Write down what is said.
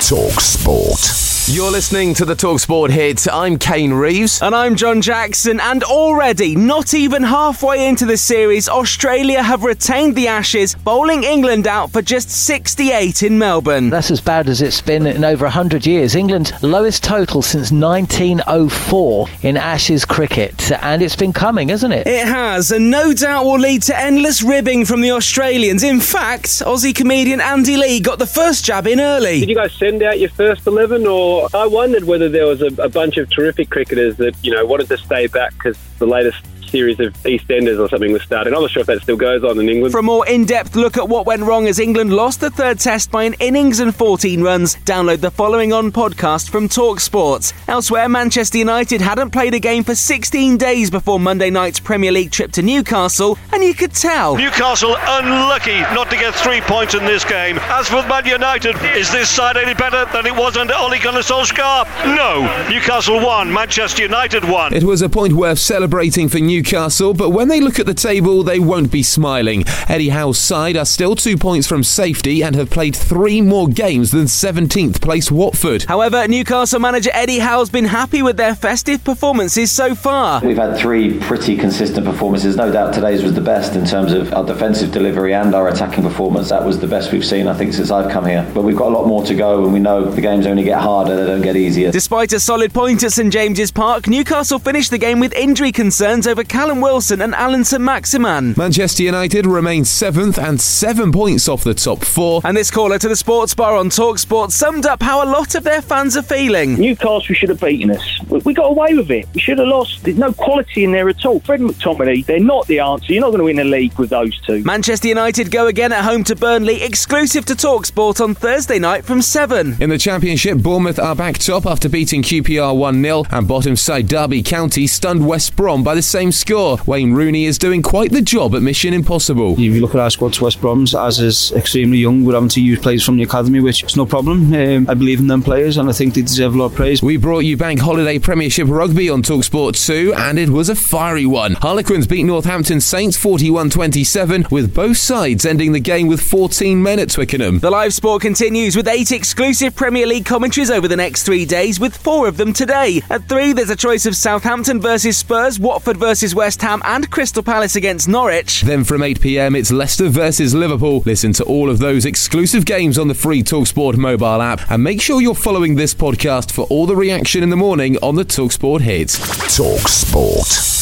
Talk Sport. You're listening to the Talksport hit. I'm Kane Reeves. And I'm John Jackson. And already, not even halfway into the series, Australia have retained the Ashes, bowling England out for just 68 in Melbourne. That's as bad as it's been in over 100 years. England's lowest total since 1904 in Ashes cricket. And it's been coming, isn't it? It has, and no doubt will lead to endless ribbing from the Australians. In fact, Aussie comedian Andy Lee got the first jab in early. Did you guys send out your first 11 or I wondered whether there was a, a bunch of terrific cricketers that you know wanted to stay back because the latest series of EastEnders or something was started. I'm not sure if that still goes on in England. For a more in-depth look at what went wrong as England lost the third test by an innings and 14 runs, download the following on podcast from Talk Sports. Elsewhere, Manchester United hadn't played a game for 16 days before Monday night's Premier League trip to Newcastle, and you could tell. Newcastle unlucky not to get three points in this game. As for Man United, is this side any better than it was under Ole Gunnar Solskjaer? No. Newcastle won, Manchester United won. It was a point worth celebrating for Newcastle Newcastle, but when they look at the table, they won't be smiling. Eddie Howe's side are still two points from safety and have played three more games than 17th place Watford. However, Newcastle manager Eddie Howe's been happy with their festive performances so far. We've had three pretty consistent performances. No doubt today's was the best in terms of our defensive delivery and our attacking performance. That was the best we've seen, I think, since I've come here. But we've got a lot more to go, and we know the games only get harder, they don't get easier. Despite a solid point at St James's Park, Newcastle finished the game with injury concerns over Callum Wilson and Allan Saint-Maximin. Manchester United remain seventh and seven points off the top four. And this caller to the Sports Bar on Talksport summed up how a lot of their fans are feeling. Newcastle should have beaten us. We got away with it. We should have lost. There's no quality in there at all. Fred McTominay, they're not the answer. You're not going to win a league with those two. Manchester United go again at home to Burnley, exclusive to Talksport on Thursday night from 7. In the Championship, Bournemouth are back top after beating QPR 1 0, and bottom side Derby County stunned West Brom by the same score. Wayne Rooney is doing quite the job at Mission Impossible. If you look at our squad to West Brom's, as is extremely young, we're having to use players from the academy, which is no problem. Um, I believe in them players and I think they deserve a lot of praise. We brought you Bank Holiday Premiership Rugby on Talksport 2, and it was a fiery one. Harlequins beat Northampton Saints 41 27, with both sides ending the game with 14 men at Twickenham. The live sport continues with eight exclusive Premier League commentaries over the next three days, with four of them today. At three, there's a choice of Southampton versus Spurs, Watford versus West Ham, and Crystal Palace against Norwich. Then from 8 pm, it's Leicester versus Liverpool. Listen to all of those exclusive games on the free Talksport mobile app and make sure you're following this podcast for all the reaction in the morning on the Talksport hits. Talksport.